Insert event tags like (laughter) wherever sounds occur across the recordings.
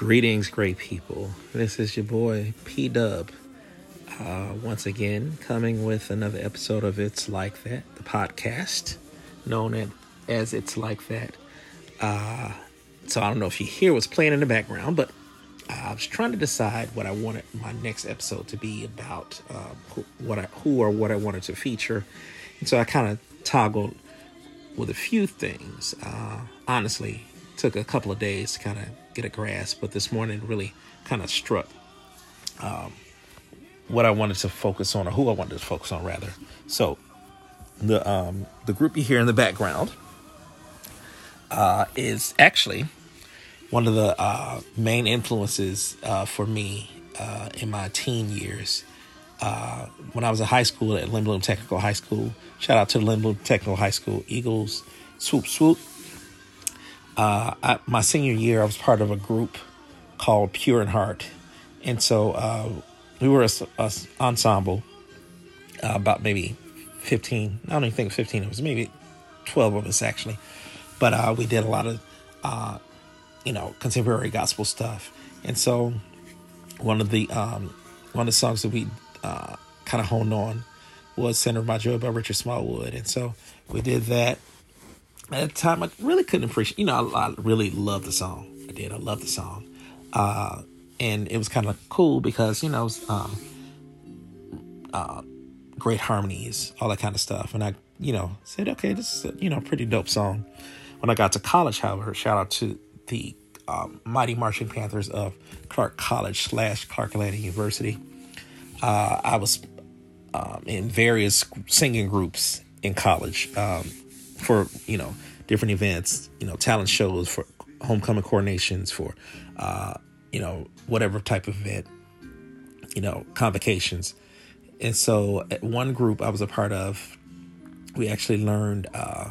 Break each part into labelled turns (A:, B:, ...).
A: Greetings, great people. This is your boy P Dub. Uh, once again, coming with another episode of It's Like That, the podcast, known as It's Like That. Uh, so I don't know if you hear what's playing in the background, but I was trying to decide what I wanted my next episode to be about, uh, who, what I, who or what I wanted to feature, and so I kind of toggled with a few things. Uh, honestly, took a couple of days to kind of get a grasp, but this morning really kind of struck um, what I wanted to focus on, or who I wanted to focus on, rather. So, the um, the group you hear in the background uh, is actually one of the uh, main influences uh, for me uh, in my teen years. Uh, when I was in high school at Lindblom Technical High School, shout out to the Lindblom Technical High School Eagles, swoop swoop uh, I, my senior year, I was part of a group called Pure in Heart, and so uh, we were a, a ensemble, uh, about maybe fifteen. I don't even think fifteen. It was maybe twelve of us actually, but uh, we did a lot of, uh, you know, contemporary gospel stuff, and so one of the um, one of the songs that we uh, kind of honed on was "Center of My Joy" by Richard Smallwood, and so we did that at the time, I really couldn't appreciate. You know, I, I really loved the song. I did. I loved the song, uh, and it was kind of cool because you know, was, um, uh, great harmonies, all that kind of stuff. And I, you know, said, okay, this is a you know pretty dope song. When I got to college, however, shout out to the um, Mighty Marching Panthers of Clark College slash Clark Atlanta University. Uh, I was um, in various singing groups in college. Um, for you know different events, you know talent shows, for homecoming coronations, for uh, you know whatever type of event, you know convocations. And so at one group I was a part of, we actually learned uh,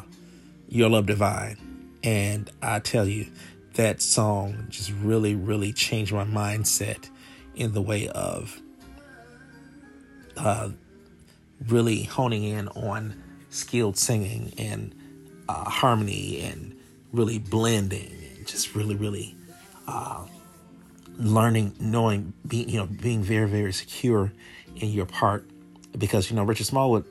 A: "Your Love Divine," and I tell you that song just really, really changed my mindset in the way of uh, really honing in on skilled singing and uh, harmony and really blending and just really, really uh, learning, knowing, being, you know, being very, very secure in your part because, you know, Richard Smallwood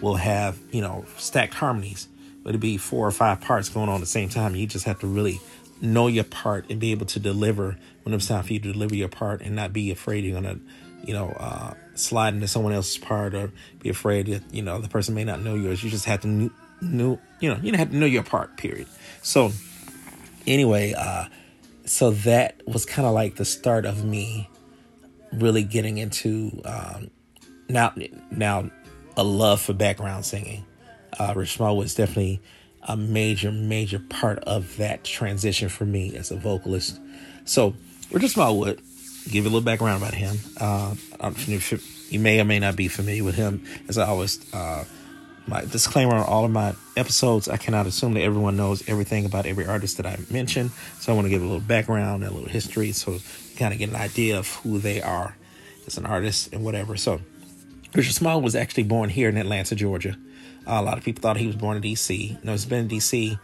A: will have, you know, stacked harmonies, but it'd be four or five parts going on at the same time. You just have to really know your part and be able to deliver when it's time for you to deliver your part and not be afraid you're going to, you know, uh, slide into someone else's part or be afraid that, you know, the person may not know yours. You just have to know, you know, you have to know your part, period. So, anyway, uh, so that was kind of like the start of me really getting into um, now, now a love for background singing. Uh, Rich Smallwood is definitely a major, major part of that transition for me as a vocalist. So, Richard Smallwood, give you a little background about him. Uh, you may or may not be familiar with him, as I always uh, my disclaimer on all of my episodes. I cannot assume that everyone knows everything about every artist that i mention so i want to give a little background and a little history so you kind of get an idea of who they are as an artist and whatever. So richard small was actually born here in atlanta georgia. Uh, a lot of people thought he was born in dc no he's been in dc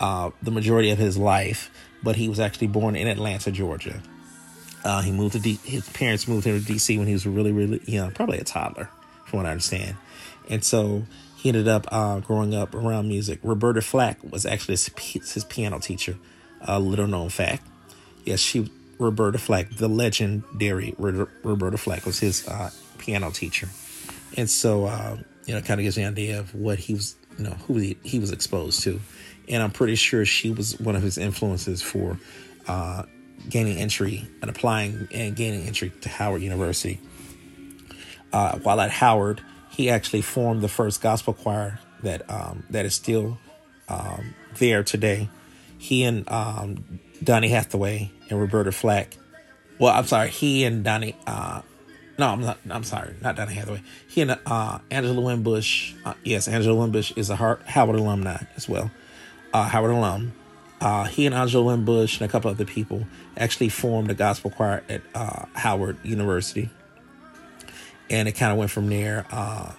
A: uh, the majority of his life but he was actually born in atlanta georgia. Uh, he moved to D- his parents moved him to dc when he was really really young probably a toddler from what i understand. And so ended up uh, growing up around music. Roberta Flack was actually his, his piano teacher. A little known fact. Yes, she Roberta Flack, the legendary Roberta Flack, was his uh, piano teacher, and so uh, you know, kind of gives me an idea of what he was, you know, who he, he was exposed to, and I'm pretty sure she was one of his influences for uh, gaining entry and applying and gaining entry to Howard University. Uh, while at Howard, he actually formed the first gospel choir that um, that is still um, there today. He and um, Donny Hathaway and Roberta Flack. Well, I'm sorry. He and Donnie. Uh, no, I'm not. I'm sorry, not Donnie Hathaway. He and uh, Angela Winbush. Uh, yes, Angela Winbush is a Howard alumni as well. Uh, Howard alum. Uh, he and Angela Winbush and a couple other people actually formed a gospel choir at uh, Howard University and it kind of went from there. Uh,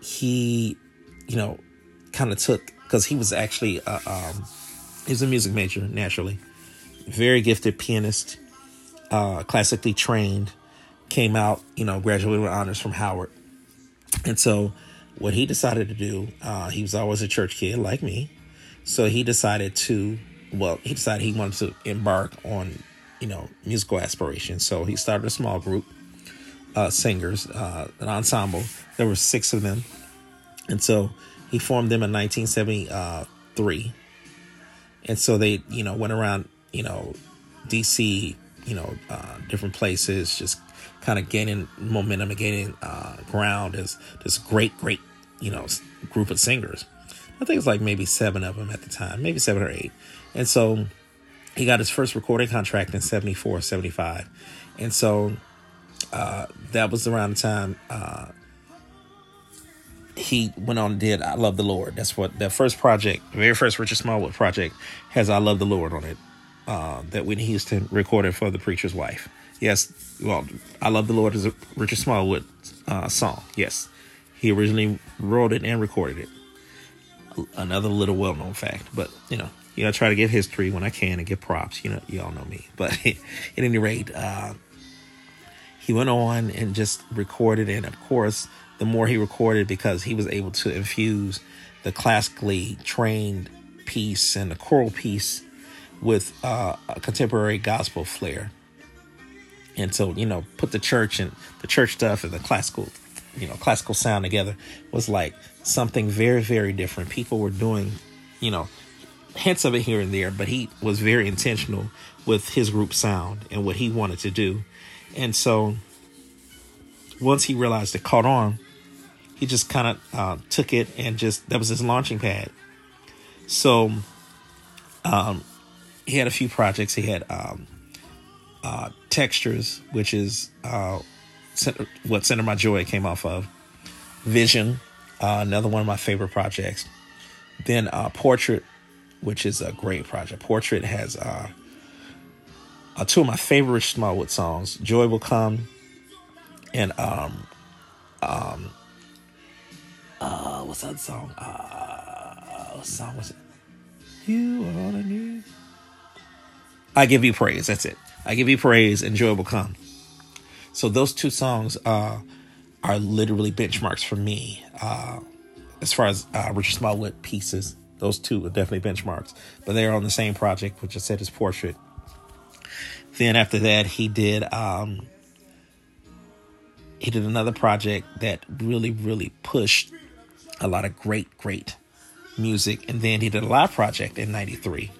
A: he, you know, kind of took because he was actually uh, um, he was a music major naturally, very gifted pianist. uh, classically trained, came out, you know, graduated with honors from Howard. And so, what he decided to do, uh, he was always a church kid like me. So, he decided to, well, he decided he wanted to embark on, you know, musical aspirations. So, he started a small group, uh, singers, uh, an ensemble. There were six of them. And so, he formed them in 1973. And so, they, you know, went around, you know, DC, you know, uh, different places, just kind of gaining momentum and gaining uh, ground as this great, great, you know, group of singers. I think it's like maybe seven of them at the time, maybe seven or eight. And so he got his first recording contract in 74, 75. And so uh, that was around the time uh, he went on and did I Love the Lord. That's what that first project, the very first Richard Smallwood project, has I Love the Lord on it. Uh, that Whitney Houston recorded for the preacher's wife. Yes, well, I Love the Lord is a Richard Smallwood uh, song. Yes, he originally wrote it and recorded it. Another little well known fact, but you know, you know, I try to get history when I can and get props. You know, you all know me. But (laughs) at any rate, uh, he went on and just recorded, and of course, the more he recorded, because he was able to infuse the classically trained piece and the choral piece with uh, a contemporary gospel flair. And so, you know, put the church and the church stuff and the classical, you know, classical sound together was like something very, very different. People were doing, you know, hints of it here and there, but he was very intentional with his group sound and what he wanted to do. And so once he realized it caught on, he just kind of uh, took it and just, that was his launching pad. So, um, he had a few projects. He had um, uh, Textures, which is uh, what Center My Joy came off of. Vision, uh, another one of my favorite projects. Then uh, Portrait, which is a great project. Portrait has uh, two of my favorite Smallwood songs, Joy Will Come and um, um, uh, what's that song? Uh, what song was it? You are all I need. I give you praise. That's it. I give you praise and joy will come. So those two songs uh, are literally benchmarks for me. Uh, as far as uh, Richard Smallwood pieces, those two are definitely benchmarks. But they're on the same project, which I said is Portrait. Then after that, he did um, he did another project that really, really pushed a lot of great, great music. And then he did a live project in '93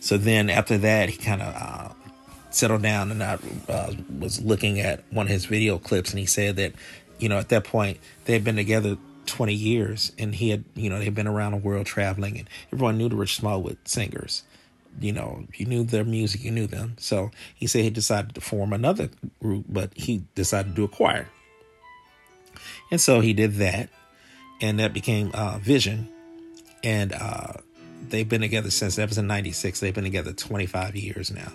A: so then after that, he kind of uh, settled down and I uh, was looking at one of his video clips and he said that, you know, at that point they had been together 20 years and he had, you know, they'd been around the world traveling and everyone knew the Rich Smallwood singers. You know, you knew their music, you knew them. So he said he decided to form another group, but he decided to do a choir. And so he did that and that became uh, Vision. And uh, they've been together since that was in 96 they've been together 25 years now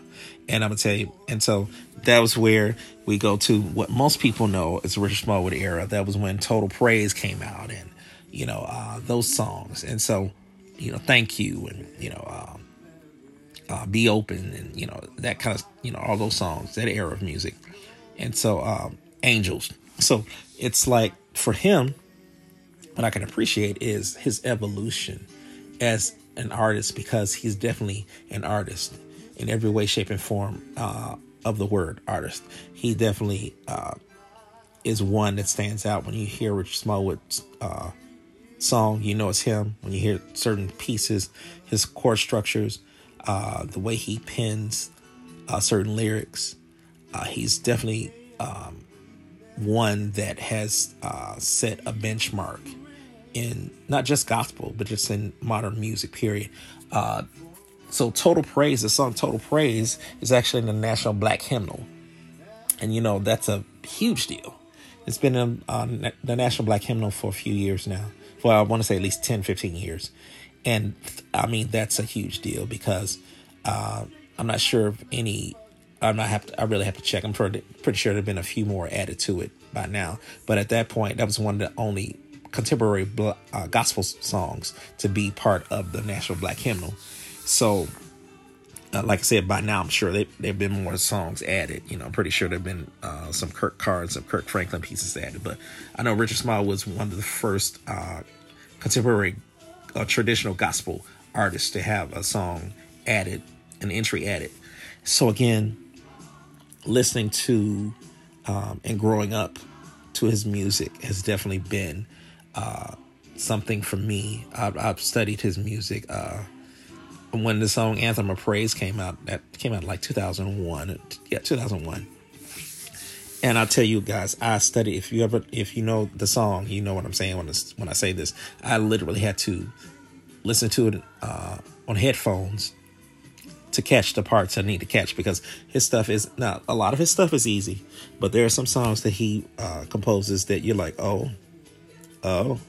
A: and i'm gonna tell you and so that was where we go to what most people know is richard smallwood era that was when total praise came out and you know uh, those songs and so you know thank you and you know um, uh, be open and you know that kind of you know all those songs that era of music and so um, angels so it's like for him what i can appreciate is his evolution as an artist because he's definitely an artist in every way, shape, and form uh, of the word artist. He definitely uh, is one that stands out when you hear Richard Smallwood's uh, song. You know it's him. When you hear certain pieces, his chord structures, uh, the way he pins uh, certain lyrics, uh, he's definitely um, one that has set a benchmark in not just gospel, but just in modern music, period. Uh, so, Total Praise, the song Total Praise, is actually in the National Black Hymnal. And, you know, that's a huge deal. It's been in uh, the National Black Hymnal for a few years now. Well, I want to say at least 10, 15 years. And I mean, that's a huge deal because uh, I'm not sure if any, I'm not have to, I really have to check. I'm pretty, pretty sure there have been a few more added to it by now. But at that point, that was one of the only contemporary uh, gospel songs to be part of the National Black Hymnal. So uh, like I said, by now I'm sure they there've been more songs added. You know, I'm pretty sure there've been uh, some Kirk cards of Kirk Franklin pieces added. But I know Richard Small was one of the first uh, contemporary uh, traditional gospel artist to have a song added, an entry added. So again, listening to um, and growing up to his music has definitely been uh, something for me. I've, I've studied his music. Uh, when the song Anthem of Praise came out, that came out like 2001. Yeah, 2001. And I'll tell you guys, I studied. If you ever, if you know the song, you know what I'm saying when this, when I say this. I literally had to listen to it uh, on headphones to catch the parts I need to catch because his stuff is not a lot of his stuff is easy, but there are some songs that he uh, composes that you're like, oh, oh,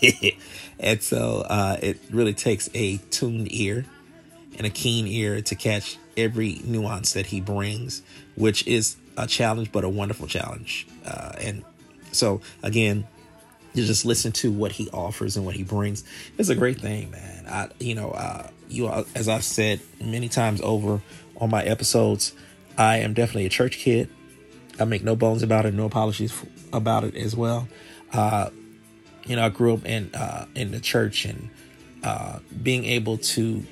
A: (laughs) and so uh, it really takes a tuned ear and a keen ear to catch every nuance that he brings, which is a challenge, but a wonderful challenge. Uh, and so, again, you just listen to what he offers and what he brings. It's a great thing, man. I, you know, uh, you, as I've said many times over on my episodes, I am definitely a church kid. I make no bones about it, no apologies about it as well. Uh, you know, I grew up in uh, in the church and uh, being able to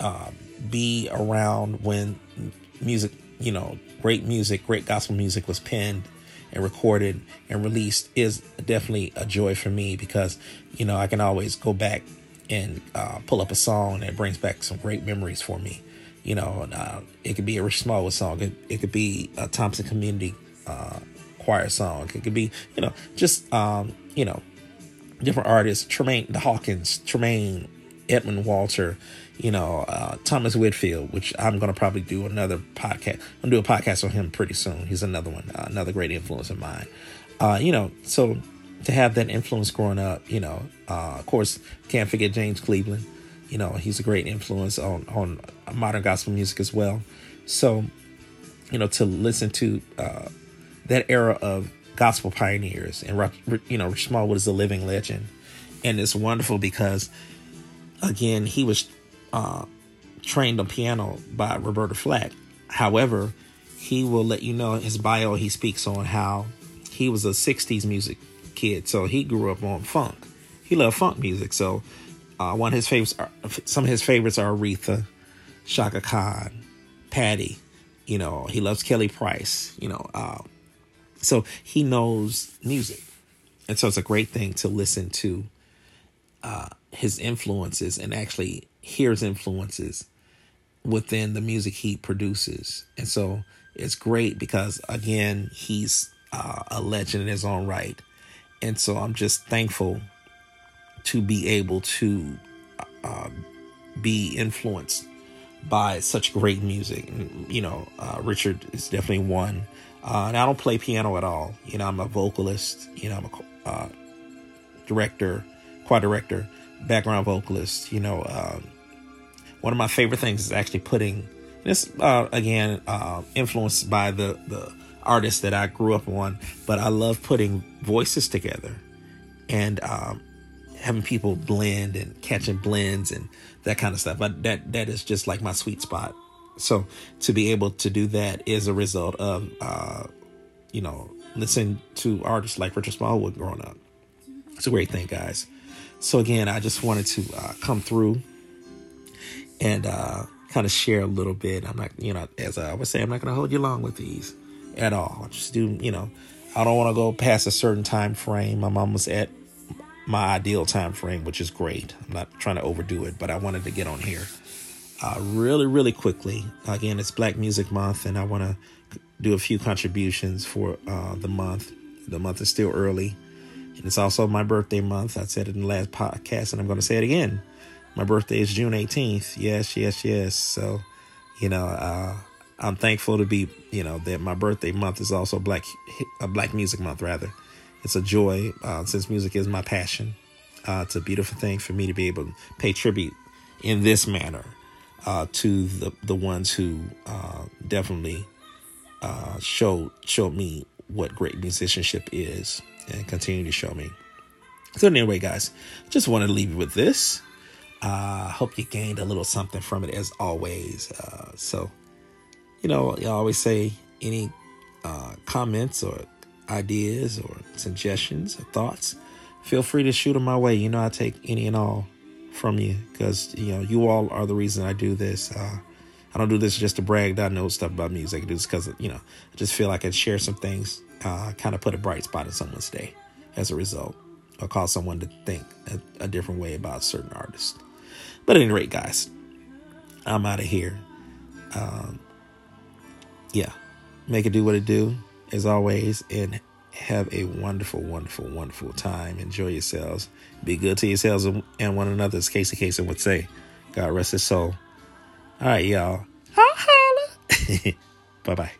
A: uh, be around when music, you know, great music, great gospel music was penned and recorded and released is definitely a joy for me because, you know, I can always go back and uh, pull up a song that brings back some great memories for me. You know, uh, it could be a Rich Smallwood song. It, it could be a Thompson Community uh, Choir song. It could be, you know, just, um, you know, different artists. Tramaine the Hawkins, Tramaine, Edwin Walter, you know, uh, Thomas Whitfield, which I'm going to probably do another podcast. I'm going to do a podcast on him pretty soon. He's another one, uh, another great influence of mine. Uh, you know, so to have that influence growing up, you know, uh, of course, can't forget James Cleveland. You know, he's a great influence on, on modern gospel music as well. So, you know, to listen to uh, that era of gospel pioneers and, you know, Rich Smallwood is a living legend. And it's wonderful because, again, he was uh, trained on piano by Roberta Flack. However, he will let you know in his bio he speaks on how he was a 60s music kid, so he grew up on funk. He loved funk music, so uh, one of his favorites, are, some of his favorites are Aretha, Chaka Khan, Patti. You know, he loves Kelly Price. You know, uh, so he knows music, and so it's a great thing to listen to uh, his influences and actually hear his influences within the music he produces. And so it's great because, again, he's uh, a legend in his own right. And so I'm just thankful to be able to uh, be influenced by such great music. You know, uh, Richard is definitely one. Uh, and I don't play piano at all. You know, I'm a vocalist. You know, I'm a uh, director, choir director background vocalist. You know, um, one of my favorite things is actually putting this uh, again uh, influenced by the the artists that I grew up on, but I love putting voices together and um, having people blend and catching blends and that kind of stuff. But that that is just like my sweet spot. So to be able to do that is a result of uh, you know listening to artists like Richard Smallwood growing up. It's a great thing, guys. So again, I just wanted to uh, come through and uh, kind of share a little bit. I'm not, you know, as I would say, I'm not going to hold you long with these at all. I just do, you know, I don't want to go past a certain time frame. My mom was at my ideal time frame, which is great. I'm not trying to overdo it, but I wanted to get on here uh, really, really quickly. Again, it's Black Music Month, and I want to do a few contributions for uh, the month. The month is still early. And it's also my birthday month. I said it in the last podcast, and I'm going to say it again. My birthday is June 18th. Yes, yes, yes. So, you know, uh, I'm thankful to be, you know, that my birthday month is also Black a Black Music Month. Rather, it's a joy uh, since music is my passion. Uh, it's a beautiful thing for me to be able to pay tribute in this manner uh, to the the ones who uh, definitely uh, showed showed me what great musicianship is and continue to show me. So anyway, guys, just wanted to leave you with this. I uh, hope you gained a little something from it as always. Uh, so, you know, I always say any uh, comments or ideas or suggestions or thoughts, feel free to shoot them my way. You know, I take any and all from you because, you know, you all are the reason I do this. Uh, I don't do this just to brag that I know stuff about music. I do this because, you know, I just feel like I share some things, uh, kind of put a bright spot in someone's day as a result, or cause someone to think a, a different way about certain artists. But at any rate, guys, I'm out of here. Um, yeah, make it do what it do, as always, and have a wonderful, wonderful, wonderful time. Enjoy yourselves. Be good to yourselves and one another, as Casey Kasem would say. God rest his soul. All right, y'all. Holla. (laughs) bye bye.